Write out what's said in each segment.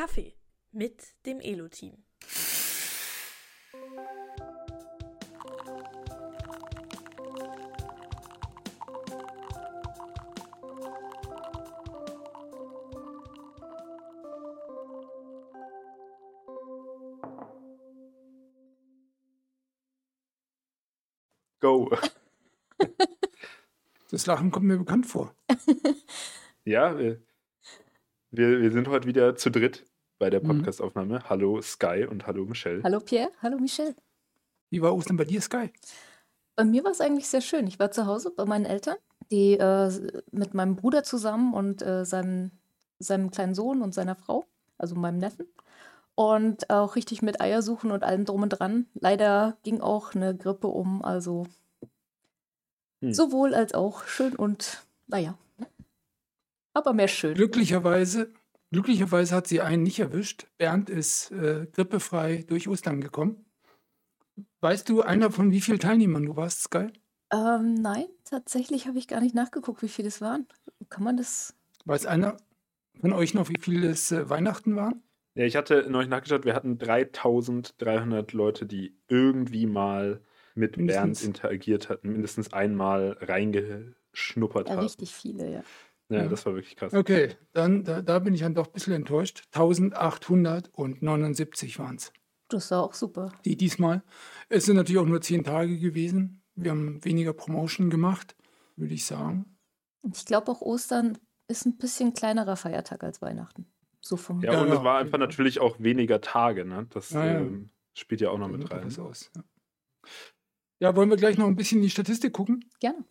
Kaffee mit dem Elo-Team. Go. Das Lachen kommt mir bekannt vor. Ja, wir, wir, wir sind heute wieder zu dritt bei der Mhm. Podcastaufnahme. Hallo Sky und hallo Michelle. Hallo Pierre, hallo Michelle. Wie war Ostern bei dir, Sky? Bei mir war es eigentlich sehr schön. Ich war zu Hause bei meinen Eltern, die äh, mit meinem Bruder zusammen und äh, seinem, seinem kleinen Sohn und seiner Frau, also meinem Neffen. Und auch richtig mit Eiersuchen und allem drum und dran. Leider ging auch eine Grippe um, also Hm. sowohl als auch schön und naja. Aber mehr schön. Glücklicherweise, glücklicherweise hat sie einen nicht erwischt. Bernd ist äh, grippefrei durch Ostern gekommen. Weißt du, einer von wie vielen Teilnehmern du warst, Sky? Ähm, nein, tatsächlich habe ich gar nicht nachgeguckt, wie viele es waren. Kann man das? Weiß einer von euch noch, wie viele es äh, Weihnachten waren? Ja, ich hatte neulich nachgeschaut, wir hatten 3300 Leute, die irgendwie mal mit Bernd Mindestens. interagiert hatten, mindestens einmal reingeschnuppert Ja, haben. richtig viele, ja. Ja, Ja. das war wirklich krass. Okay, dann da, da bin ich dann doch ein bisschen enttäuscht. 1879 waren es. Das war auch super. Die diesmal. Es sind natürlich auch nur zehn Tage gewesen. Wir haben weniger Promotion gemacht, würde ich sagen. Ich glaube auch Ostern ist ein bisschen kleinerer Feiertag als Weihnachten. So vom Ja, Ja, und ja, es war einfach natürlich auch weniger Tage, ne? Das Ja, ja. ähm, spielt ja auch noch mit rein. was aus. Ja. ja, wollen wir gleich noch ein bisschen in die Statistik gucken? Gerne.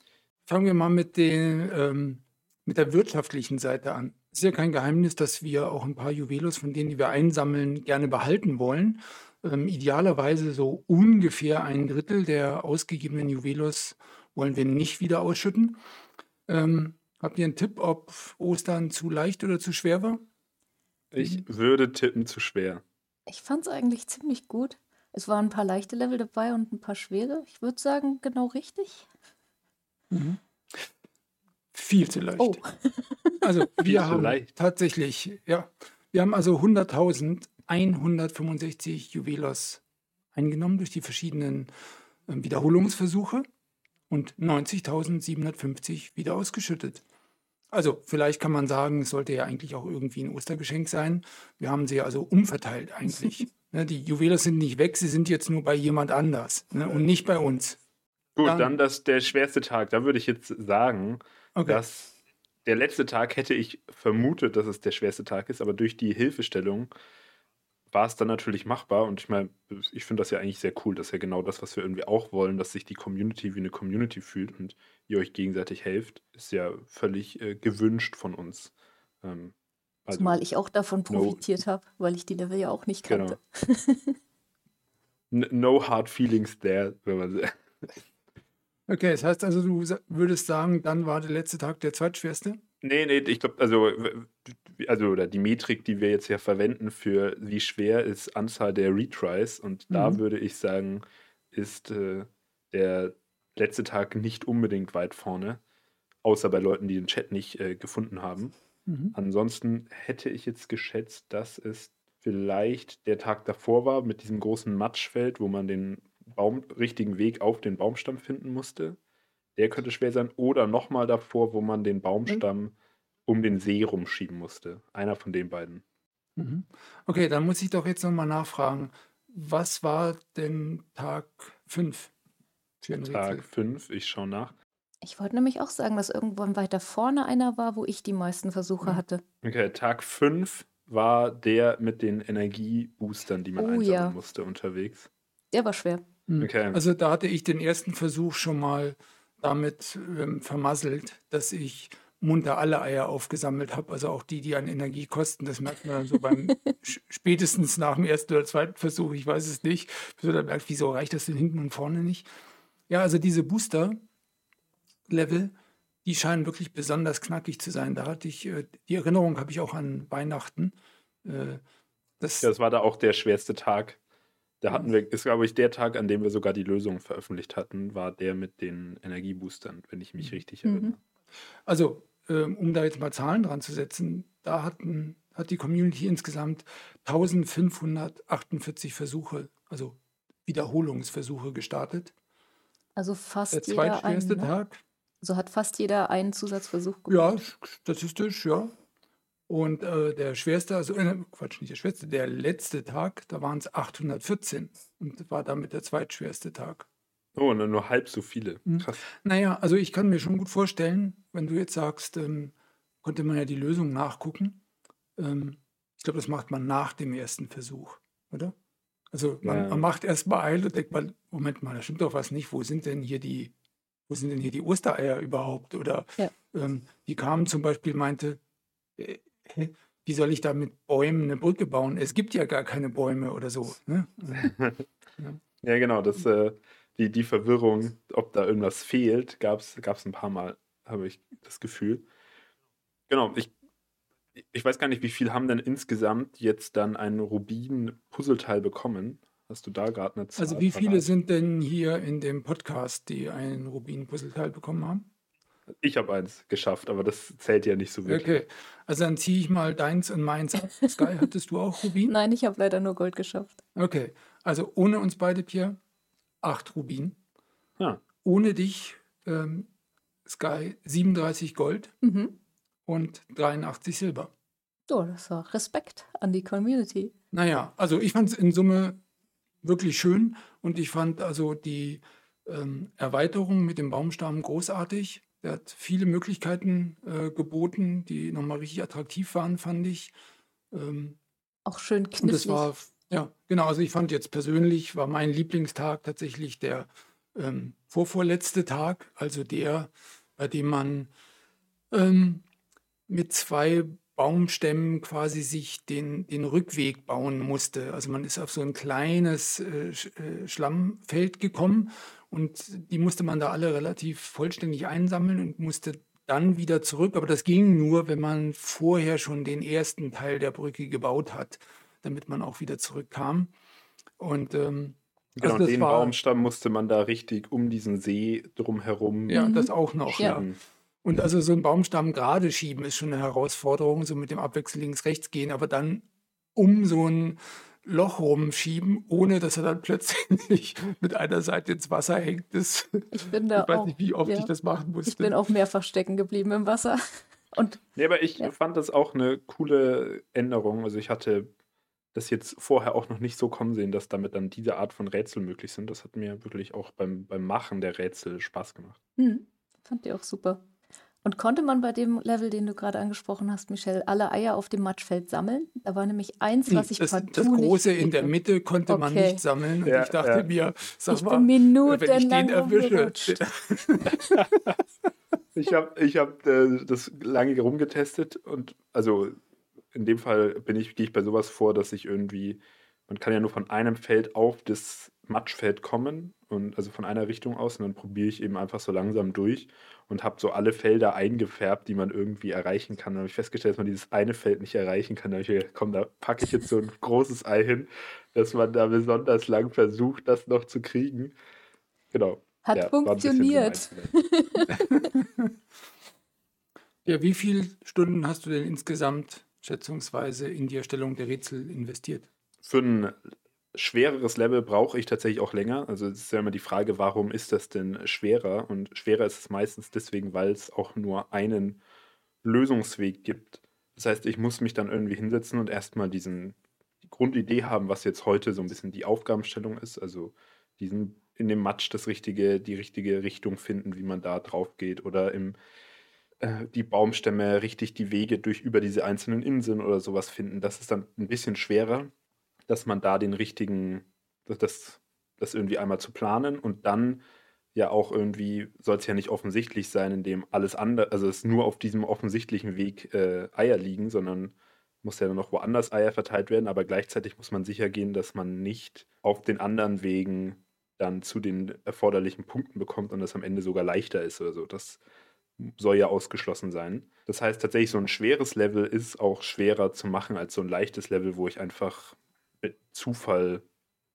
Fangen wir mal mit, den, ähm, mit der wirtschaftlichen Seite an. Es ist ja kein Geheimnis, dass wir auch ein paar Juwelos von denen, die wir einsammeln, gerne behalten wollen. Ähm, idealerweise so ungefähr ein Drittel der ausgegebenen Juwelos wollen wir nicht wieder ausschütten. Ähm, habt ihr einen Tipp, ob Ostern zu leicht oder zu schwer war? Ich würde tippen zu schwer. Ich fand es eigentlich ziemlich gut. Es waren ein paar leichte Level dabei und ein paar schwere. Ich würde sagen, genau richtig. Viel zu leicht. Oh, Also Viel wir zu haben leicht. tatsächlich, ja, wir haben also 100.165 Juwelos eingenommen durch die verschiedenen ähm, Wiederholungsversuche und 90.750 wieder ausgeschüttet. Also vielleicht kann man sagen, es sollte ja eigentlich auch irgendwie ein Ostergeschenk sein. Wir haben sie also umverteilt eigentlich. ne, die Juwelos sind nicht weg, sie sind jetzt nur bei jemand anders ne, und nicht bei uns. Gut, Dann- dann, das der schwerste Tag. Da würde ich jetzt sagen, Okay. dass der letzte Tag hätte ich vermutet, dass es der schwerste Tag ist, aber durch die Hilfestellung war es dann natürlich machbar und ich meine, ich finde das ja eigentlich sehr cool, das ist ja genau das, was wir irgendwie auch wollen, dass sich die Community wie eine Community fühlt und ihr euch gegenseitig helft, ist ja völlig äh, gewünscht von uns. Ähm, also, zumal ich auch davon no- profitiert habe, weil ich die Level ja auch nicht Genau. kannte. n- no hard feelings there, wenn man Okay, das heißt also, du würdest sagen, dann war der letzte Tag der zweitschwerste? Nee, nee, ich glaube, also, also oder die Metrik, die wir jetzt ja verwenden für wie schwer ist Anzahl der Retries und da Mhm. würde ich sagen, ist äh, der letzte Tag nicht unbedingt weit vorne, außer bei Leuten, die den Chat nicht äh, gefunden haben. Mhm. Ansonsten hätte ich jetzt geschätzt, dass es vielleicht der Tag davor war mit diesem großen Matschfeld, wo man den Baum, richtigen Weg auf den Baumstamm finden musste. Der könnte schwer sein. Oder nochmal davor, wo man den Baumstamm um den See rumschieben musste. Einer von den beiden. Mhm. Okay, dann muss ich doch jetzt nochmal nachfragen. Was war denn Tag 5 für ein Rätsel? Tag 5, ich schaue nach. Ich wollte nämlich auch sagen, dass irgendwann weiter vorne einer war, wo ich die meisten Versuche Mhm. hatte. Okay, Tag 5 war der mit den Energieboostern, die man Oh, einsammeln ja. musste unterwegs. Der war schwer. Mhm. Okay. Also da hatte ich den ersten Versuch schon mal damit ähm, vermasselt, dass ich munter alle Eier aufgesammelt habe, also auch die, die an Energie kosten. Das merkt man dann so beim spätestens nach dem ersten oder zweiten Versuch, ich weiß es nicht. Bis man dann merkt, wieso reicht das denn hinten und vorne nicht? Ja, also diese Booster-Level, die scheinen wirklich besonders knackig zu sein. Da hatte ich, äh, die Erinnerung habe ich auch an Weihnachten. Äh, das, Ja, das war da auch der schwerste Tag. Da hatten wir, ist glaube ich der Tag, an dem wir sogar die Lösung veröffentlicht hatten, war der mit den Energieboostern, wenn ich mich richtig Mhm. erinnere. Also, ähm, um da jetzt mal Zahlen dran zu setzen, da hatten, hat die Community insgesamt 1548 Versuche, also Wiederholungsversuche gestartet. Also fast Der jeder einen, zweitschwerste ne? Tag. So hat fast jeder einen Zusatzversuch gemacht. Ja, statistisch, ja. Und äh, der schwerste, also äh, Quatsch, nicht der schwerste, der letzte Tag, da waren es 814 und war damit der zweitschwerste Tag. Oh, und dann nur halb so viele. Mhm. Krass. Naja, also ich kann mir schon gut vorstellen, wenn du jetzt sagst, ähm, konnte man ja die Lösung nachgucken. Ähm, ich glaube, das macht man nach dem ersten Versuch, oder? Also man, Ja. man macht erstmal Eil und denkt mal, Moment mal, da stimmt doch was nicht. Wo sind denn hier die, wo sind denn hier die Ostereier überhaupt? Oder Ja. ähm, die kamen zum Beispiel, meinte, äh, wie soll ich da mit Bäumen eine Brücke bauen? Es gibt ja gar keine Bäume oder so. Ne? Ja, genau, das, äh, die, die Verwirrung, ob da irgendwas fehlt, gab es ein paar Mal, habe ich das Gefühl. Genau, ich, ich weiß gar nicht, wie viel haben denn insgesamt jetzt dann ein Rubin-Puzzleteil bekommen? Hast du da gerade eine Zahl? Also wie viele parat? sind denn hier in dem Podcast, die ein Rubin-Puzzleteil bekommen haben? Ich habe eins geschafft, aber das zählt ja nicht so wirklich. Okay, also dann ziehe ich mal deins und meins ab. Sky, hattest du auch Rubin? Nein, ich habe leider nur Gold geschafft. Okay, also ohne uns beide, Pierre, acht Rubin. Ja. Ohne dich, ähm, Sky, 37 Gold Mhm. und 83 Silber. So, das war Respekt an die Community. Naja, also ich fand es in Summe wirklich schön und ich fand also die ähm, Erweiterung mit dem Baumstamm großartig. Er hat viele Möglichkeiten äh, geboten, die nochmal richtig attraktiv waren, fand ich. Ähm, Auch schön Und knifflig. das war, ja, genau, also ich fand jetzt persönlich, war mein Lieblingstag tatsächlich der ähm, vorvorletzte Tag, also der, bei dem man ähm, mit zwei Baumstämmen quasi sich den, den Rückweg bauen musste. Also man ist auf so ein kleines äh, äh, Schlammfeld gekommen und die musste man da alle relativ vollständig einsammeln und musste dann wieder zurück. Aber das ging nur, wenn man vorher schon den ersten Teil der Brücke gebaut hat, damit man auch wieder zurückkam. Und ähm, Genau, also das den war- Baumstamm musste man da richtig um diesen See drumherum ja, Mhm. das auch noch. Ja. schlagen. Und also so einen Baumstamm gerade schieben ist schon eine Herausforderung, so mit dem Abwechsel links-rechts gehen, aber dann um so ein Loch rumschieben, ohne dass er dann plötzlich mit einer Seite ins Wasser hängt. Das, Ich bin da ich weiß auch. nicht, wie oft ja. ich das machen musste. Ich bin auch mehrfach stecken geblieben im Wasser. Und Nee, aber ich Ja. fand das auch eine coole Änderung. Also ich hatte das jetzt vorher auch noch nicht so kommen sehen, dass damit dann diese Art von Rätsel möglich sind. Das hat mir wirklich auch beim, beim Machen der Rätsel Spaß gemacht. hm, fand die auch super. Und konnte man bei dem Level, den du gerade angesprochen hast, Michelle, alle Eier auf dem Matschfeld sammeln? Da war nämlich eins, was ich das, partout das Große nicht in der. Mitte konnte man Okay. nicht sammeln. Und Ja, ich dachte ja. mir, sag Ich mal, bin wenn ich den erwische. Ich habe ich hab, äh, das lange rumgetestet und also in dem Fall bin ich, gehe ich bei sowas vor, dass ich irgendwie, man kann ja nur von einem Feld auf das Matschfeld kommen und also von einer Richtung aus und dann probiere ich eben einfach so langsam durch und habe so alle Felder eingefärbt, die man irgendwie erreichen kann. Dann habe ich festgestellt, dass man dieses eine Feld nicht erreichen kann. Da habe ich mir gedacht, komm, da packe ich jetzt so ein großes Ei hin, dass man da besonders lang versucht, das noch zu kriegen. Genau. Hat Ja, funktioniert. Ja, wie viele Stunden hast du denn insgesamt schätzungsweise in die Erstellung der Rätsel investiert? Für ein schwereres Level brauche ich tatsächlich auch länger. Also es ist ja immer die Frage, warum ist das denn schwerer? Und schwerer ist es meistens deswegen, weil es auch nur einen Lösungsweg gibt. Das heißt, ich muss mich dann irgendwie hinsetzen und erstmal diesen die Grundidee haben, was jetzt heute so ein bisschen die Aufgabenstellung ist. Also diesen in dem Matsch das richtige, die richtige Richtung finden, wie man da drauf geht oder im äh, die Baumstämme richtig die Wege durch über diese einzelnen Inseln oder sowas finden. Das ist dann ein bisschen schwerer, dass man da den richtigen, das, das, irgendwie einmal zu planen und dann ja auch irgendwie soll es ja nicht offensichtlich sein, indem alles andere, also es nur auf diesem offensichtlichen Weg äh, Eier liegen, sondern muss ja dann noch woanders Eier verteilt werden, aber gleichzeitig muss man sicher gehen, dass man nicht auf den anderen Wegen dann zu den erforderlichen Punkten bekommt und das am Ende sogar leichter ist oder so. Das soll ja ausgeschlossen sein. Das heißt tatsächlich, so ein schweres Level ist auch schwerer zu machen als so ein leichtes Level, wo ich einfach mit Zufall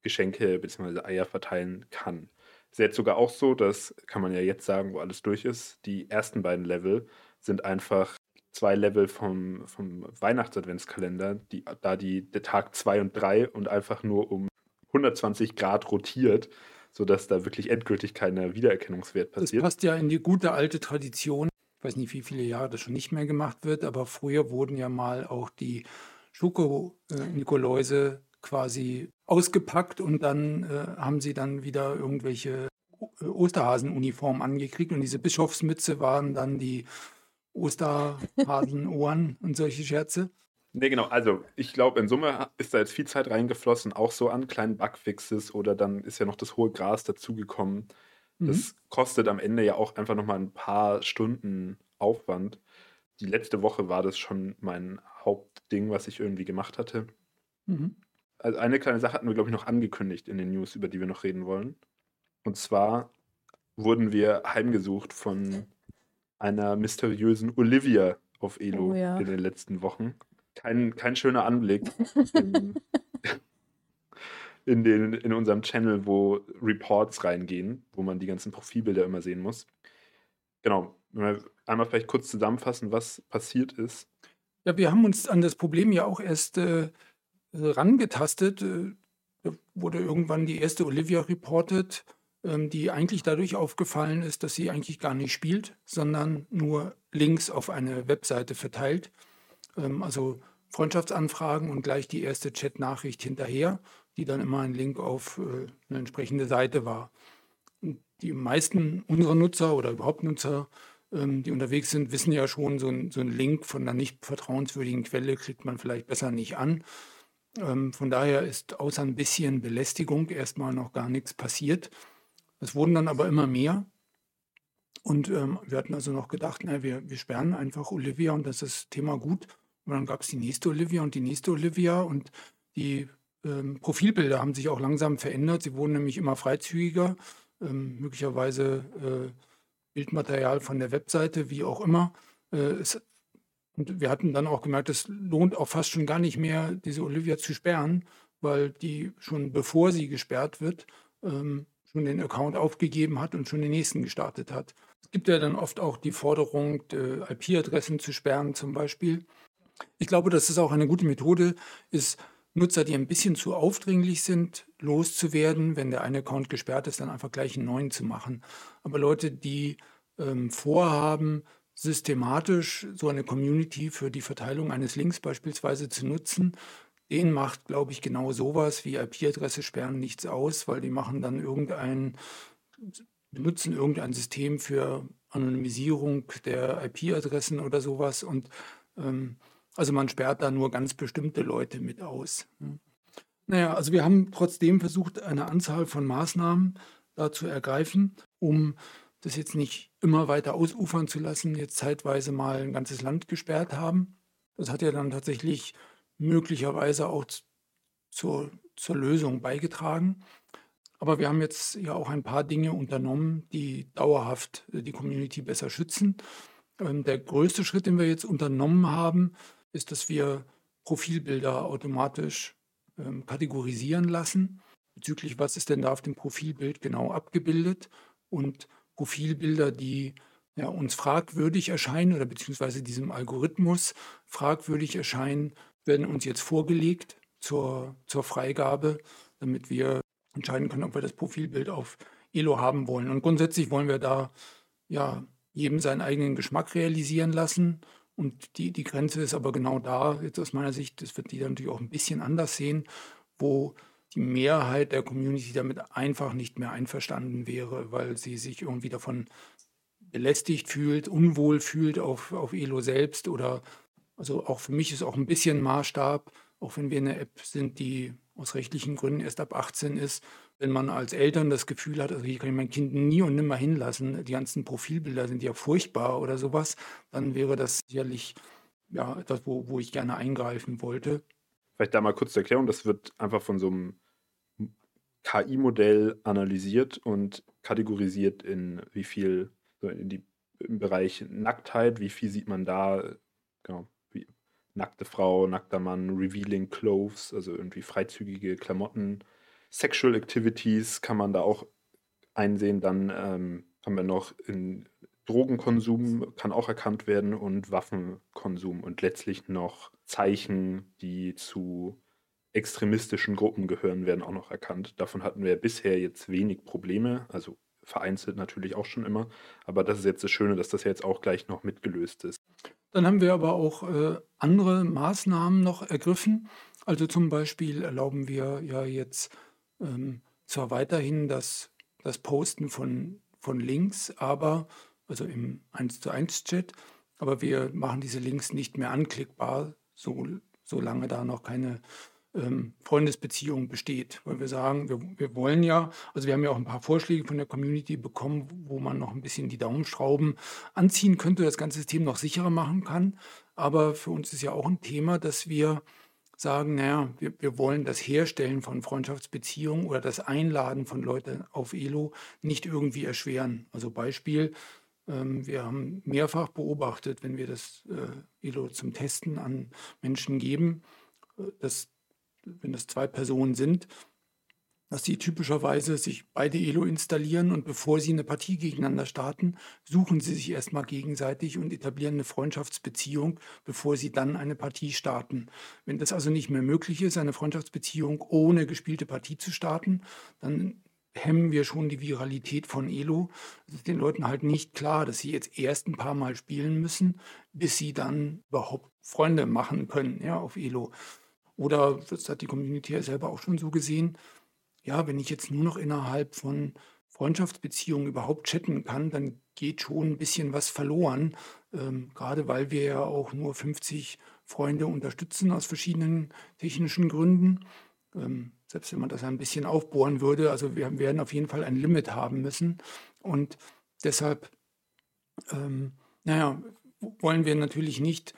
Geschenke bzw. Eier verteilen kann. Ist jetzt sogar auch so, das kann man ja jetzt sagen, wo alles durch ist. Die ersten beiden Level sind einfach zwei Level vom, vom Weihnachts-Adventskalender, die, da die der Tag 2 und 3 und einfach nur um 120 Grad rotiert, sodass da wirklich endgültig kein Wiedererkennungswert passiert. Das passt ja in die gute alte Tradition. Ich weiß nicht, wie viele Jahre das schon nicht mehr gemacht wird, aber früher wurden ja mal auch die Schoko-Nikoläuse quasi ausgepackt und dann äh, haben sie dann wieder irgendwelche Osterhasenuniformen angekriegt und diese Bischofsmütze waren dann die Osterhasenohren und solche Scherze. Nee, genau. Also, ich glaube, in Summe ist da jetzt viel Zeit reingeflossen, auch so an kleinen Bugfixes oder dann ist ja noch das hohe Gras dazugekommen. Mhm. Das kostet am Ende ja auch einfach nochmal ein paar Stunden Aufwand. Die letzte Woche war das schon mein Hauptding, was ich irgendwie gemacht hatte. Mhm. Also, eine kleine Sache hatten wir, glaube ich, noch angekündigt in den News, über die wir noch reden wollen. Und zwar wurden wir heimgesucht von einer mysteriösen Olivia auf Elo oh, ja. in den letzten Wochen. Kein, kein schöner Anblick in, in, den, in unserem Channel, wo Reports reingehen, wo man die ganzen Profilbilder immer sehen muss. Genau, einmal vielleicht kurz zusammenfassen, was passiert ist. Ja, wir haben uns an das Problem ja auch erst äh, rangetastet. Äh, wurde irgendwann die erste Olivia reported ähm, die eigentlich dadurch aufgefallen ist, dass sie eigentlich gar nicht spielt, sondern nur Links auf eine Webseite verteilt. Ähm, also Freundschaftsanfragen und gleich die erste Chat-Nachricht hinterher, die dann immer ein Link auf äh, eine entsprechende Seite war. Die meisten unserer Nutzer oder überhaupt Nutzer, ähm, die unterwegs sind, wissen ja schon, so ein Link von einer nicht vertrauenswürdigen Quelle kriegt man vielleicht besser nicht an. Von daher ist außer ein bisschen Belästigung erstmal noch gar nichts passiert. Es wurden dann aber immer mehr. Und ähm, wir hatten also noch gedacht, na, wir, wir sperren einfach Olivia und das ist Thema gut. Und dann gab es die nächste Olivia und die nächste Olivia und die ähm, Profilbilder haben sich auch langsam verändert. Sie wurden nämlich immer freizügiger, ähm, möglicherweise äh, Bildmaterial von der Webseite, wie auch immer. Äh, es, und wir hatten dann auch gemerkt, es lohnt auch fast schon gar nicht mehr, diese Olivia zu sperren, weil die schon bevor sie gesperrt wird, ähm, schon den Account aufgegeben hat und schon den nächsten gestartet hat. Es gibt ja dann oft auch die Forderung, IP-Adressen zu sperren zum Beispiel. Ich glaube, dass es auch eine gute Methode ist, Nutzer, die ein bisschen zu aufdringlich sind, loszuwerden. Wenn der eine Account gesperrt ist, dann einfach gleich einen neuen zu machen. Aber Leute, die ähm, vorhaben, systematisch so eine Community für die Verteilung eines Links beispielsweise zu nutzen, denen macht, glaube ich, genau sowas wie IP-Adresse sperren nichts aus, weil die machen dann irgendein, benutzen irgendein System für Anonymisierung der IP-Adressen oder sowas und ähm, also man sperrt da nur ganz bestimmte Leute mit aus. Naja, also wir haben trotzdem versucht, eine Anzahl von Maßnahmen da zu ergreifen, um das jetzt nicht immer weiter ausufern zu lassen, jetzt zeitweise mal ein ganzes Land gesperrt haben. Das hat ja dann tatsächlich möglicherweise auch zur, zur Lösung beigetragen. Aber wir haben jetzt ja auch ein paar Dinge unternommen, die dauerhaft äh, die Community besser schützen. Ähm, der größte Schritt, den wir jetzt unternommen haben, ist, dass wir Profilbilder automatisch ähm, kategorisieren lassen, bezüglich was ist denn da auf dem Profilbild genau abgebildet und Profilbilder, die ja, uns fragwürdig erscheinen oder beziehungsweise diesem Algorithmus fragwürdig erscheinen, werden uns jetzt vorgelegt zur, zur Freigabe, damit wir entscheiden können, ob wir das Profilbild auf Elo haben wollen. Und grundsätzlich wollen wir da ja jedem seinen eigenen Geschmack realisieren lassen. Und die, die Grenze ist aber genau da, jetzt aus meiner Sicht, das wird die natürlich auch ein bisschen anders sehen, wo die Mehrheit der Community damit einfach nicht mehr einverstanden wäre, weil sie sich irgendwie davon belästigt fühlt, unwohl fühlt auf, auf Elo selbst oder also auch für mich ist auch ein bisschen Maßstab, auch wenn wir eine App sind, die aus rechtlichen Gründen erst ab 18 ist, wenn man als Eltern das Gefühl hat, also hier kann ich mein Kind nie und nimmer hinlassen, die ganzen Profilbilder sind ja furchtbar oder sowas, dann wäre das sicherlich ja, etwas, wo, wo ich gerne eingreifen wollte. Vielleicht da mal kurz zur Erklärung, das wird einfach von so einem KI-Modell analysiert und kategorisiert in wie viel, in die, im Bereich Nacktheit, wie viel sieht man da, genau, nackte Frau, nackter Mann, revealing clothes, also irgendwie freizügige Klamotten. Sexual Activities kann man da auch einsehen. Dann ähm, haben wir noch in Drogenkonsum kann auch erkannt werden und Waffenkonsum und letztlich noch Zeichen, die zu extremistischen Gruppen gehören, werden auch noch erkannt. Davon hatten wir bisher jetzt wenig Probleme, also vereinzelt natürlich auch schon immer, aber das ist jetzt das Schöne, dass das jetzt auch gleich noch mitgelöst ist. Dann haben wir aber auch äh, andere Maßnahmen noch ergriffen. Also zum Beispiel erlauben wir ja jetzt ähm, zwar weiterhin das, das Posten von, von Links, aber also im 1 zu 1 Chat, aber wir machen diese Links nicht mehr anklickbar, so, solange da noch keine ähm, Freundesbeziehung besteht. Weil wir sagen, wir, wir wollen ja, also wir haben ja auch ein paar Vorschläge von der Community bekommen, wo man noch ein bisschen die Daumenschrauben anziehen könnte, das ganze System noch sicherer machen kann. Aber für uns ist ja auch ein Thema, dass wir sagen, naja, wir, wir wollen das Herstellen von Freundschaftsbeziehungen oder das Einladen von Leuten auf Elo nicht irgendwie erschweren. Also Beispiel, ähm, wir haben mehrfach beobachtet, wenn wir das äh, Elo zum Testen an Menschen geben, äh, dass wenn das zwei Personen sind, dass sie typischerweise sich beide Elo installieren und bevor sie eine Partie gegeneinander starten, suchen sie sich erstmal gegenseitig und etablieren eine Freundschaftsbeziehung, bevor sie dann eine Partie starten. Wenn das also nicht mehr möglich ist, eine Freundschaftsbeziehung ohne gespielte Partie zu starten, dann hemmen wir schon die Viralität von Elo. Es ist den Leuten halt nicht klar, dass sie jetzt erst ein paar Mal spielen müssen, bis sie dann überhaupt Freunde machen können ja, auf Elo. Oder das hat die Community ja selber auch schon so gesehen, ja, wenn ich jetzt nur noch innerhalb von Freundschaftsbeziehungen überhaupt chatten kann, dann geht schon ein bisschen was verloren. Ähm, gerade weil wir ja auch nur 50 Freunde unterstützen aus verschiedenen technischen Gründen. Ähm, selbst wenn man das ein bisschen aufbohren würde, also wir werden auf jeden Fall ein Limit haben müssen. Und deshalb, ähm, naja, wollen wir natürlich nicht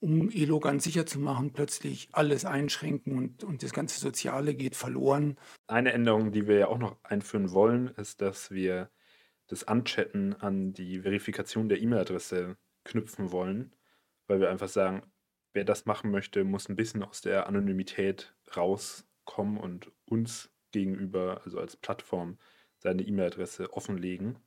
um Elo ganz sicher zu machen, plötzlich alles einschränken und, und das ganze Soziale geht verloren. Eine Änderung, die wir ja auch noch einführen wollen, ist, dass wir das Anchatten an die Verifikation der E-Mail-Adresse knüpfen wollen, weil wir einfach sagen, wer das machen möchte, muss ein bisschen aus der Anonymität rauskommen und uns gegenüber, also als Plattform, seine E-Mail-Adresse offenlegen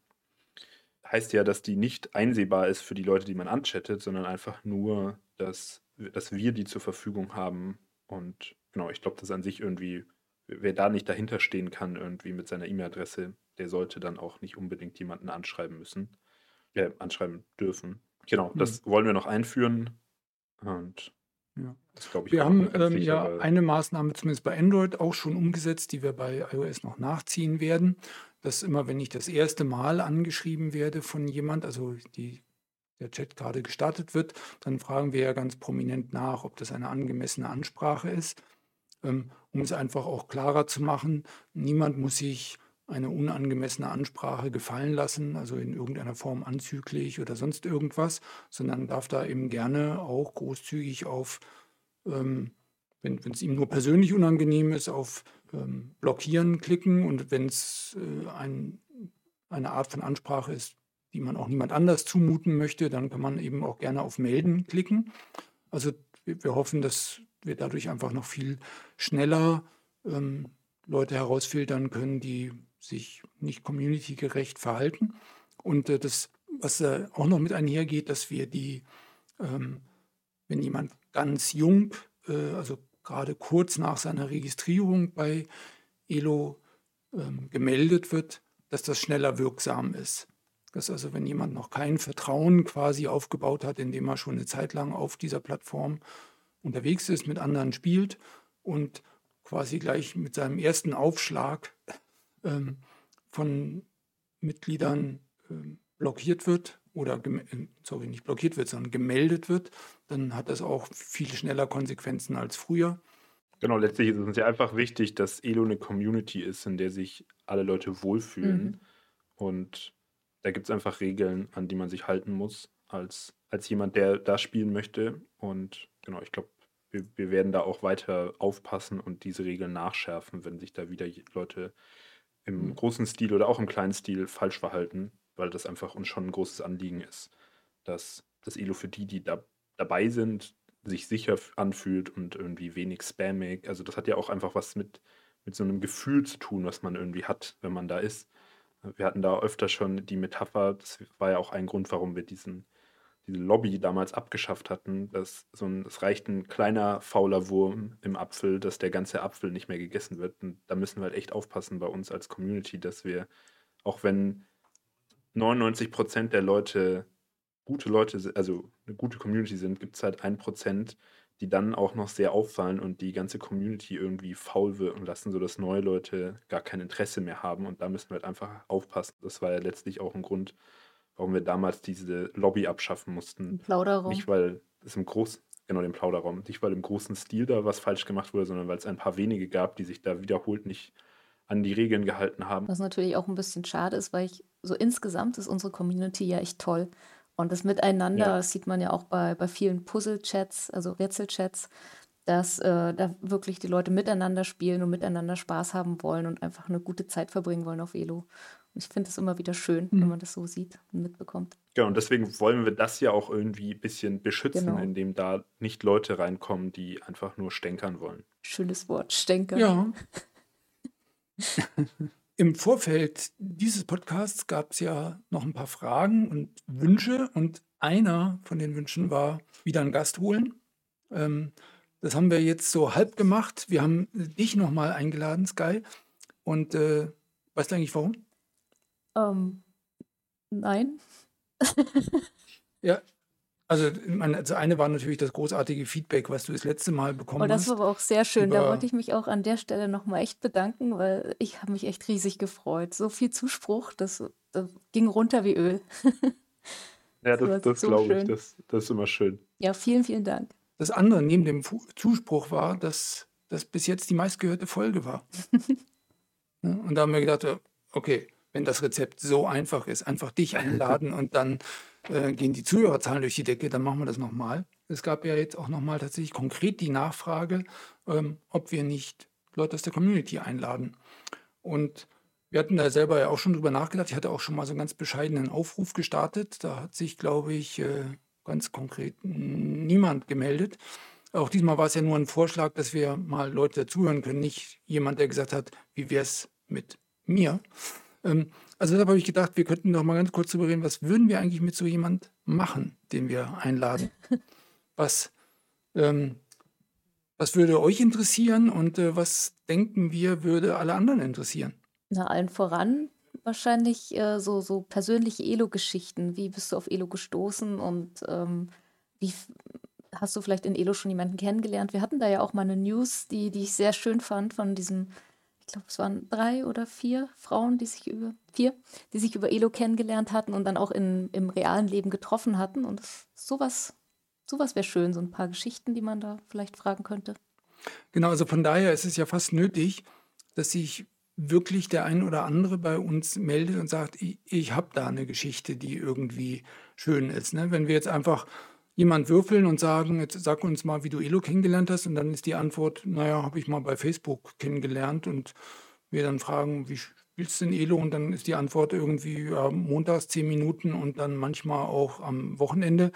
heißt ja, dass die nicht einsehbar ist für die Leute, die man anchattet, sondern einfach nur, dass, dass wir die zur Verfügung haben. Und genau, ich glaube, dass an sich irgendwie, wer da nicht dahinter stehen kann, irgendwie mit seiner E-Mail-Adresse, der sollte dann auch nicht unbedingt jemanden anschreiben müssen, äh, anschreiben dürfen. Genau, das mhm. wollen wir noch einführen. Und ja. Das glaube ich. Wir haben ähm, ja eine Maßnahme zumindest bei Android auch schon umgesetzt, die wir bei iOS noch nachziehen werden dass immer, wenn ich das erste Mal angeschrieben werde von jemand, also die, der Chat gerade gestartet wird, dann fragen wir ja ganz prominent nach, ob das eine angemessene Ansprache ist, ähm, um es einfach auch klarer zu machen. Niemand muss sich eine unangemessene Ansprache gefallen lassen, also in irgendeiner Form anzüglich oder sonst irgendwas, sondern darf da eben gerne auch großzügig auf, ähm, wenn es ihm nur persönlich unangenehm ist, auf ähm, Blockieren klicken und wenn es äh, ein, eine Art von Ansprache ist, die man auch niemand anders zumuten möchte, dann kann man eben auch gerne auf Melden klicken. Also wir, hoffen, dass wir dadurch einfach noch viel schneller ähm, Leute herausfiltern können, die sich nicht communitygerecht verhalten. Und äh, das, was äh, auch noch mit einhergeht, dass wir die, ähm, wenn jemand ganz jung, äh, also gerade kurz nach seiner Registrierung bei ELO ähm, gemeldet wird, dass das schneller wirksam ist. Dass also, wenn jemand noch kein Vertrauen quasi aufgebaut hat, indem er schon eine Zeit lang auf dieser Plattform unterwegs ist, mit anderen spielt und quasi gleich mit seinem ersten Aufschlag ähm, von Mitgliedern ähm, blockiert wird oder, äh, sorry, nicht blockiert wird, sondern gemeldet wird, dann hat das auch viel schneller Konsequenzen als früher. Genau, letztlich ist es uns ja einfach wichtig, dass Elo eine Community ist, in der sich alle Leute wohlfühlen. Mhm. Und da gibt es einfach Regeln, an die man sich halten muss, als, als jemand, der da spielen möchte. Und genau, ich glaube, wir, wir werden da auch weiter aufpassen und diese Regeln nachschärfen, wenn sich da wieder Leute im großen Stil oder auch im kleinen Stil falsch verhalten weil das einfach uns schon ein großes Anliegen ist, dass das Elo für die, die da dabei sind, sich sicher anfühlt und irgendwie wenig spammig. Also das hat ja auch einfach was mit, mit so einem Gefühl zu tun, was man irgendwie hat, wenn man da ist. Wir hatten da öfter schon die Metapher, das war ja auch ein Grund, warum wir diesen, diese Lobby damals abgeschafft hatten, dass so ein, es reicht ein kleiner fauler Wurm im Apfel, dass der ganze Apfel nicht mehr gegessen wird. Und da müssen wir halt echt aufpassen bei uns als Community, dass wir, auch wenn 99 Prozent der Leute gute Leute, also eine gute Community sind, gibt es halt ein Prozent, die dann auch noch sehr auffallen und die ganze Community irgendwie faul wirken lassen, sodass neue Leute gar kein Interesse mehr haben. Und da müssen wir halt einfach aufpassen. Das war ja letztlich auch ein Grund, warum wir damals diese Lobby abschaffen mussten. Plauderraum. Nicht, weil es im großen, genau den Plauderraum, nicht weil im großen Stil da was falsch gemacht wurde, sondern weil es ein paar wenige gab, die sich da wiederholt nicht an die Regeln gehalten haben. Was natürlich auch ein bisschen schade ist, weil ich so insgesamt ist unsere Community ja echt toll. Und das Miteinander, Ja. das sieht man ja auch bei, bei vielen Puzzle-Chats, also Rätsel-Chats, dass äh, da wirklich die Leute miteinander spielen und miteinander Spaß haben wollen und einfach eine gute Zeit verbringen wollen auf Elo. Ich finde es immer wieder schön, wenn Mhm. man das so sieht und mitbekommt. Genau, und deswegen wollen wir das ja auch irgendwie ein bisschen beschützen, Genau. indem da nicht Leute reinkommen, die einfach nur stänkern wollen. Schönes Wort, Stenker. Ja. Im Vorfeld dieses Podcasts gab es ja noch ein paar Fragen und Wünsche und einer von den Wünschen war, wieder einen Gast holen. Ähm, das haben wir jetzt so halb gemacht. Wir haben dich nochmal eingeladen, Sky. Und äh, weißt du eigentlich warum? Ähm, nein. Ja, also, meine, also eine war natürlich das großartige Feedback, was du das letzte Mal bekommen Oh, das hast. war aber auch sehr schön. Da wollte ich mich auch an der Stelle nochmal echt bedanken, weil ich habe mich echt riesig gefreut. So viel Zuspruch, das, das ging runter wie Öl. Ja, Das das, das so glaube ich, das, das ist immer schön. Ja, vielen, vielen Dank. Das andere neben dem Fu Zuspruch war, dass das bis jetzt die meistgehörte Folge war. Und da haben wir gedacht, okay, wenn das Rezept so einfach ist, einfach dich einladen und dann äh, gehen die Zuhörerzahlen durch die Decke, dann machen wir das nochmal. Es gab ja jetzt auch nochmal tatsächlich konkret die Nachfrage, ähm, ob wir nicht Leute aus der Community einladen. Und wir hatten da selber ja auch schon drüber nachgedacht. Ich hatte auch schon mal so einen ganz bescheidenen Aufruf gestartet. Da hat sich, glaube ich, äh, ganz konkret niemand gemeldet. Auch diesmal war es ja nur ein Vorschlag, dass wir mal Leute dazuhören können, nicht jemand, der gesagt hat, wie wäre es mit mir. Ähm, also deshalb habe ich gedacht, wir könnten noch mal ganz kurz darüber reden, was würden wir eigentlich mit so jemand machen, den wir einladen? Was, ähm, was würde euch interessieren und äh, was denken wir, würde alle anderen interessieren? Na, allen voran wahrscheinlich äh, so, so persönliche Elo-Geschichten. Wie bist du auf Elo gestoßen und ähm, wie hast du vielleicht in Elo schon jemanden kennengelernt? Wir hatten da ja auch mal eine News, die, die ich sehr schön fand von diesem, glaube, es waren drei oder vier Frauen, die sich über, vier, die sich über Elo kennengelernt hatten und dann auch in, im realen Leben getroffen hatten. Und das, sowas, sowas wäre schön, so ein paar Geschichten, die man da vielleicht fragen könnte. Genau, also von daher ist es ja fast nötig, dass sich wirklich der ein oder andere bei uns meldet und sagt, ich, ich habe da eine Geschichte, die irgendwie schön ist. Ne? Wenn wir jetzt einfach jemand würfeln und sagen, jetzt sag uns mal, wie du Elo kennengelernt hast, und dann ist die Antwort, naja, habe ich mal bei Facebook kennengelernt und wir dann fragen, wie spielst du denn Elo? Und dann ist die Antwort irgendwie ja, montags zehn Minuten und dann manchmal auch am Wochenende.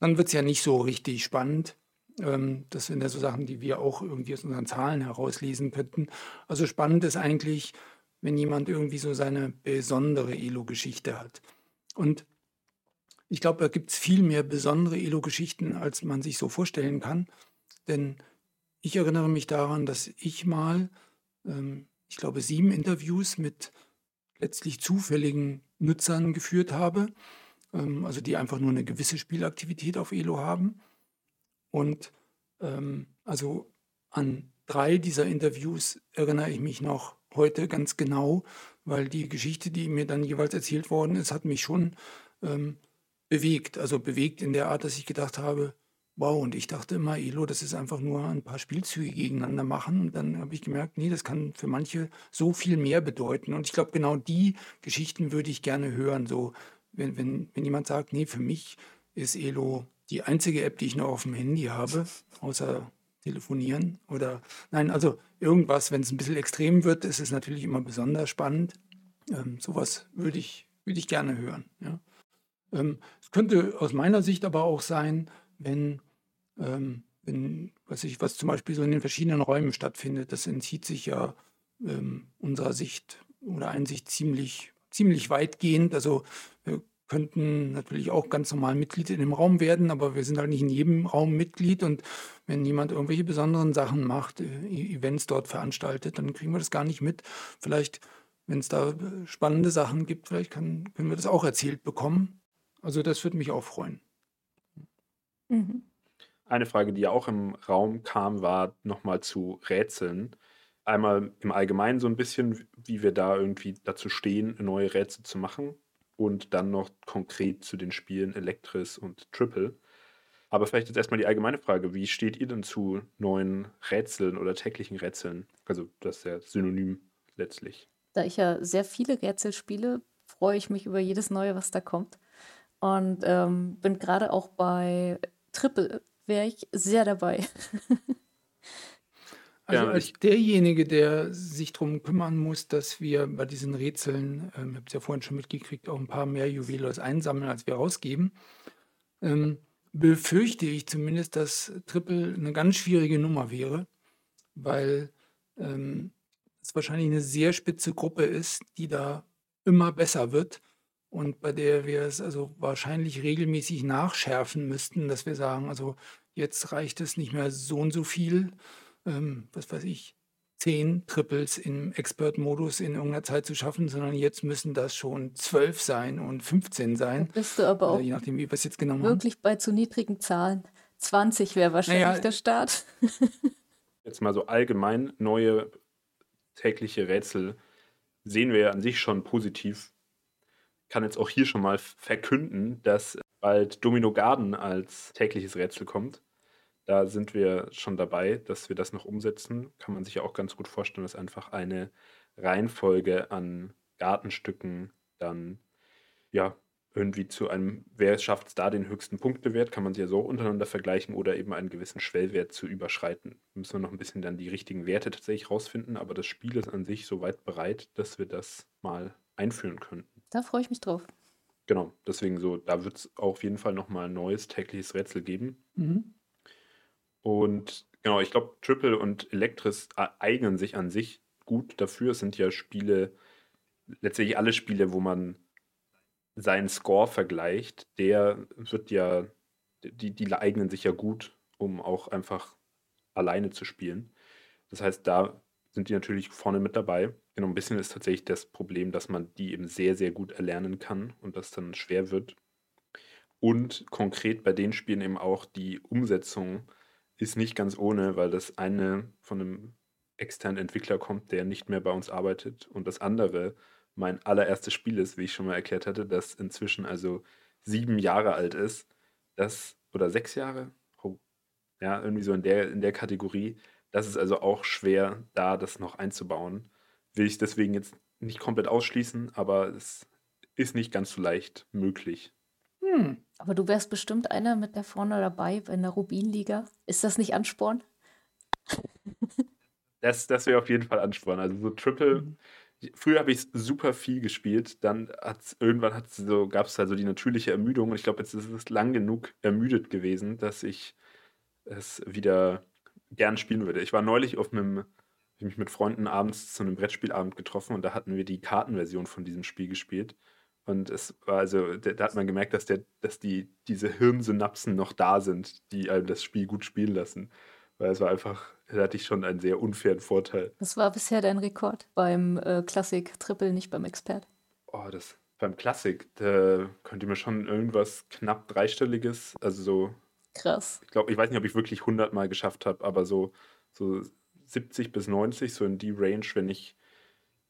Dann wird es ja nicht so richtig spannend. Ähm, das sind ja so Sachen, die wir auch irgendwie aus unseren Zahlen herauslesen könnten. Also spannend ist eigentlich, wenn jemand irgendwie so seine besondere Elo-Geschichte hat. Und ich glaube, da gibt es viel mehr besondere Elo-Geschichten, als man sich so vorstellen kann. Denn ich erinnere mich daran, dass ich mal, ähm, ich glaube, sieben Interviews mit letztlich zufälligen Nutzern geführt habe, ähm, also die einfach nur eine gewisse Spielaktivität auf Elo haben. Und ähm, also an drei dieser Interviews erinnere ich mich noch heute ganz genau, weil die Geschichte, die mir dann jeweils erzählt worden ist, hat mich schon ähm, bewegt. Also bewegt in der Art, dass ich gedacht habe, wow, und ich dachte immer, Elo, das ist einfach nur ein paar Spielzüge gegeneinander machen. Und dann habe ich gemerkt, nee, das kann für manche so viel mehr bedeuten. Und ich glaube, genau die Geschichten würde ich gerne hören. So, wenn, wenn, wenn jemand sagt, nee, für mich ist Elo die einzige App, die ich noch auf dem Handy habe, außer telefonieren oder nein, also irgendwas, wenn es ein bisschen extrem wird, ist es natürlich immer besonders spannend. Ähm, sowas würde ich, würde ich gerne hören. Ja. Ähm, es könnte aus meiner Sicht aber auch sein, wenn, ähm, wenn was, ich, was zum Beispiel so in den verschiedenen Räumen stattfindet, das entzieht sich ja ähm, unserer Sicht oder Einsicht ziemlich ziemlich weitgehend. Also wir könnten natürlich auch ganz normal Mitglied in dem Raum werden, aber wir sind halt nicht in jedem Raum Mitglied. Und wenn jemand irgendwelche besonderen Sachen macht, äh, E- Events dort veranstaltet, dann kriegen wir das gar nicht mit. Vielleicht, wenn es da äh, spannende Sachen gibt, vielleicht kann, können wir das auch erzählt bekommen. Also das würde mich auch freuen. Mhm. Eine Frage, die ja auch im Raum kam, war nochmal zu Rätseln. Einmal im Allgemeinen so ein bisschen, wie wir da irgendwie dazu stehen, neue Rätsel zu machen. Und dann noch konkret zu den Spielen Elektris und Triple. Aber vielleicht jetzt erstmal die allgemeine Frage. Wie steht ihr denn zu neuen Rätseln oder täglichen Rätseln? Also das ist ja synonym letztlich. Da ich ja sehr viele Rätsel spiele, freue ich mich über jedes neue, was da kommt. Und ähm, bin gerade auch bei Triple, wäre ich sehr dabei. Also Ja, als derjenige, der sich darum kümmern muss, dass wir bei diesen Rätseln, ähm, ich habe es ja vorhin schon mitgekriegt, auch ein paar mehr Juwelos einsammeln, als wir rausgeben, ähm, befürchte ich zumindest, dass Triple eine ganz schwierige Nummer wäre, weil ähm, es wahrscheinlich eine sehr spitze Gruppe ist, die da immer besser wird und bei der wir es also wahrscheinlich regelmäßig nachschärfen müssten, dass wir sagen, also jetzt reicht es nicht mehr so und so viel, ähm, was weiß ich, zehn Triples im Expert-Modus in irgendeiner Zeit zu schaffen, sondern jetzt müssen das schon zwölf sein und 15 Da sein, bist du aber oder auch je nachdem, wie wir es jetzt genommen haben. wirklich bei zu niedrigen Zahlen. 20 wäre wahrscheinlich Naja, der Start. Jetzt mal so allgemein neue tägliche Rätsel sehen wir ja an sich schon positiv. Kann jetzt auch hier schon mal verkünden, dass bald Domino Garden als tägliches Rätsel kommt. Da sind wir schon dabei, dass wir das noch umsetzen. Kann man sich ja auch ganz gut vorstellen, dass einfach eine Reihenfolge an Gartenstücken dann ja irgendwie zu einem, wer schafft es da den höchsten Punktewert, kann man sich ja so untereinander vergleichen oder eben einen gewissen Schwellwert zu überschreiten. Müssen wir noch ein bisschen dann die richtigen Werte tatsächlich rausfinden, aber das Spiel ist an sich soweit bereit, dass wir das mal einführen könnten. Da freue ich mich drauf. Genau, deswegen so, da wird es auf jeden Fall nochmal ein neues tägliches Rätsel geben. Mhm. Und genau, ich glaube, Triple und Elektris e- eignen sich an sich gut dafür. Es sind ja Spiele, letztendlich alle Spiele, wo man seinen Score vergleicht, der wird ja, die, die eignen sich ja gut, um auch einfach alleine zu spielen. Das heißt, da sind die natürlich vorne mit dabei. Genau, ein bisschen ist tatsächlich das Problem, dass man die eben sehr, sehr gut erlernen kann und das dann schwer wird. Und konkret bei den Spielen eben auch die Umsetzung ist nicht ganz ohne, weil das eine von einem externen Entwickler kommt, der nicht mehr bei uns arbeitet und das andere mein allererstes Spiel ist, wie ich schon mal erklärt hatte, das inzwischen also sieben Jahre alt ist. Das, oder sechs Jahre? Oh. Ja, irgendwie so in der, in der Kategorie. Das ist also auch schwer, da das noch einzubauen. Will ich deswegen jetzt nicht komplett ausschließen, aber es ist nicht ganz so leicht möglich. Hm. Aber du wärst bestimmt einer mit der vorne dabei in der Rubinliga. Ist das nicht Ansporn? Das, das wäre auf jeden Fall Ansporn. Also so Triple, Mhm. früher habe ich super viel gespielt, dann hat's, irgendwann hat's so, gab es also die natürliche Ermüdung und ich glaube, jetzt ist es lang genug ermüdet gewesen, dass ich es wieder gern spielen würde. Ich war neulich auf einem, ich mich mit Freunden abends zu einem Brettspielabend getroffen und da hatten wir die Kartenversion von diesem Spiel gespielt. Und es war also, da, hat man gemerkt, dass, der, dass die, diese Hirnsynapsen noch da sind, die einem das Spiel gut spielen lassen. Weil es war einfach, da hatte ich schon einen sehr unfairen Vorteil. Was war bisher dein Rekord beim äh, Klassik Triple, nicht beim Expert? Oh, das beim Klassik, da könnte mir schon irgendwas knapp dreistelliges, also so, Krass. ich glaube, ich weiß nicht, ob ich wirklich 100 Mal geschafft habe, aber so, so 70 bis 90, so in die Range, wenn ich,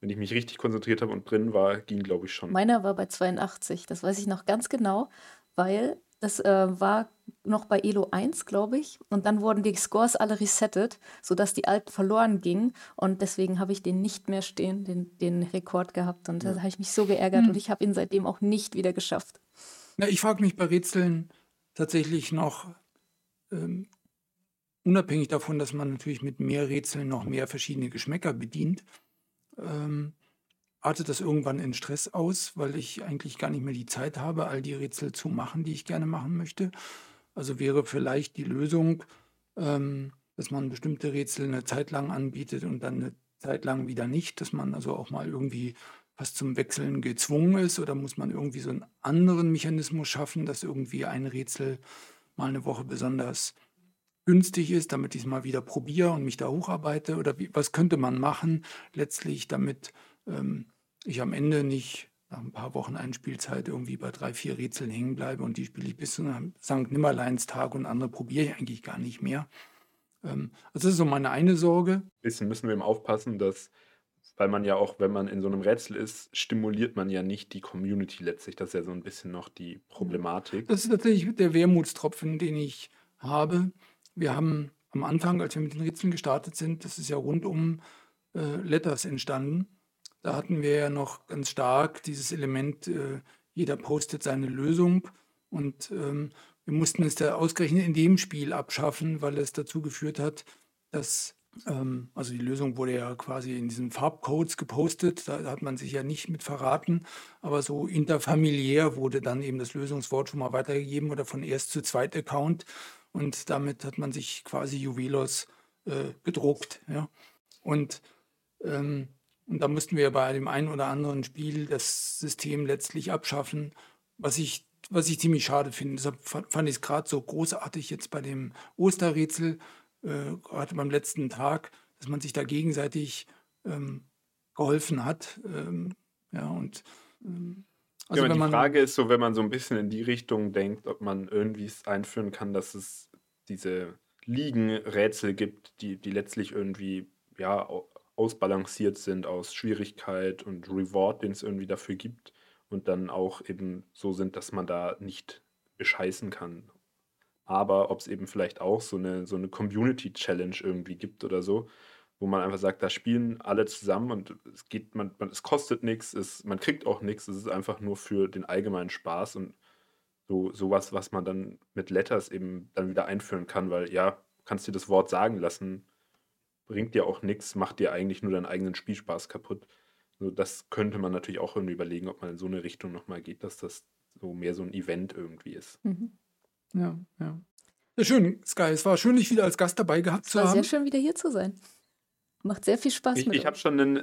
wenn ich mich richtig konzentriert habe und drin war, ging, glaube ich, schon. Meiner war bei 82, das weiß ich noch ganz genau, weil das äh, war noch bei Elo 1, glaube ich. Und dann wurden die Scores alle resettet, sodass die alten verloren gingen. Und deswegen habe ich den nicht mehr stehen, den, den Rekord gehabt. Und da habe ich mich so geärgert Hm. und ich habe ihn seitdem auch nicht wieder geschafft. Na, ich frage mich bei Rätseln tatsächlich noch, ähm, unabhängig davon, dass man natürlich mit mehr Rätseln noch mehr verschiedene Geschmäcker bedient, ähm, artet das irgendwann in Stress aus, weil ich eigentlich gar nicht mehr die Zeit habe, all die Rätsel zu machen, die ich gerne machen möchte. Also wäre vielleicht die Lösung, ähm, dass man bestimmte Rätsel eine Zeit lang anbietet und dann eine Zeit lang wieder nicht, dass man also auch mal irgendwie fast zum Wechseln gezwungen ist oder muss man irgendwie so einen anderen Mechanismus schaffen, dass irgendwie ein Rätsel mal eine Woche besonders günstig ist, damit ich es mal wieder probiere und mich da hocharbeite? Oder wie, was könnte man machen letztlich, damit ähm, ich am Ende nicht nach ein paar Wochen Einspielzeit irgendwie bei drei, vier Rätseln hängen bleibe und die spiele ich bis zu St. Nimmerleins Tag und andere probiere ich eigentlich gar nicht mehr. Ähm, also das ist so meine eine Sorge. Bisschen müssen wir eben aufpassen, dass weil man ja auch, wenn man in so einem Rätsel ist, stimuliert man ja nicht die Community letztlich. Das ist ja so ein bisschen noch die Problematik. Das ist natürlich der Wermutstropfen, den ich habe. Wir haben am Anfang, als wir mit den Rätseln gestartet sind, das ist ja rund um äh, Letters entstanden. Da hatten wir ja noch ganz stark dieses Element, äh, jeder postet seine Lösung. Und ähm, wir mussten es da ausgerechnet in dem Spiel abschaffen, weil es dazu geführt hat, dass ähm, also die Lösung wurde ja quasi in diesen Farbcodes gepostet, da hat man sich ja nicht mit verraten, aber so interfamiliär wurde dann eben das Lösungswort schon mal weitergegeben oder von erst zu zweit Account und damit hat man sich quasi Juwelos äh, gedruckt. Ja? Und, ähm, und da mussten wir bei dem einen oder anderen Spiel das System letztlich abschaffen, was ich, was ich ziemlich schade finde. Deshalb fand ich es gerade so großartig jetzt bei dem Osterrätsel, äh, gerade beim letzten Tag, dass man sich da gegenseitig ähm, geholfen hat. Ähm, ja, und ähm, also ja, wenn die Frage ist so, wenn man so ein bisschen in die Richtung denkt, ob man irgendwie es einführen kann, dass es diese Ligenrätsel gibt, die, die letztlich irgendwie ja, ausbalanciert sind aus Schwierigkeit und Reward, den es irgendwie dafür gibt und dann auch eben so sind, dass man da nicht bescheißen kann aber ob es eben vielleicht auch so eine, so eine Community-Challenge irgendwie gibt oder so, wo man einfach sagt, da spielen alle zusammen und es geht, man, man es kostet nichts, es, man kriegt auch nichts, es ist einfach nur für den allgemeinen Spaß und so sowas, was man dann mit Letters eben dann wieder einführen kann, weil ja, kannst dir das Wort sagen lassen, bringt dir auch nichts, macht dir eigentlich nur deinen eigenen Spielspaß kaputt. So, das könnte man natürlich auch irgendwie überlegen, ob man in so eine Richtung nochmal geht, dass das so mehr so ein Event irgendwie ist. Mhm. Ja, ja. Ja, schön, Sky. Es war schön, dich wieder als Gast dabei gehabt zu haben. Es war sehr schön, wieder hier zu sein. Macht sehr viel Spaß ich, mit Ich habe schon einen,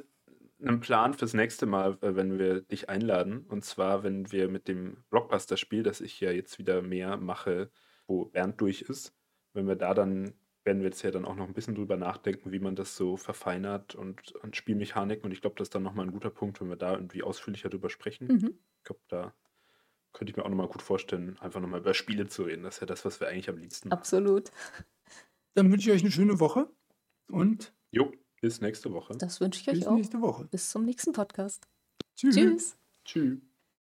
einen Plan fürs nächste Mal, äh, wenn wir dich einladen. Und zwar, wenn wir mit dem Blockbuster-Spiel, das ich ja jetzt wieder mehr mache, wo Bernd durch ist, wenn wir da dann, werden wir jetzt ja dann auch noch ein bisschen drüber nachdenken, wie man das so verfeinert und an Spielmechaniken. Und ich glaube, das ist dann nochmal ein guter Punkt, wenn wir da irgendwie ausführlicher drüber sprechen. Mhm. Ich glaube, da könnte ich mir auch nochmal gut vorstellen, einfach nochmal über Spiele zu reden. Das ist ja das, was wir eigentlich am liebsten machen. Absolut. Dann wünsche ich euch eine schöne Woche und. Jo, bis nächste Woche. Das wünsche ich euch bis auch. Bis nächste Woche. Bis zum nächsten Podcast. Tschüss. Tschüss. Tschüss.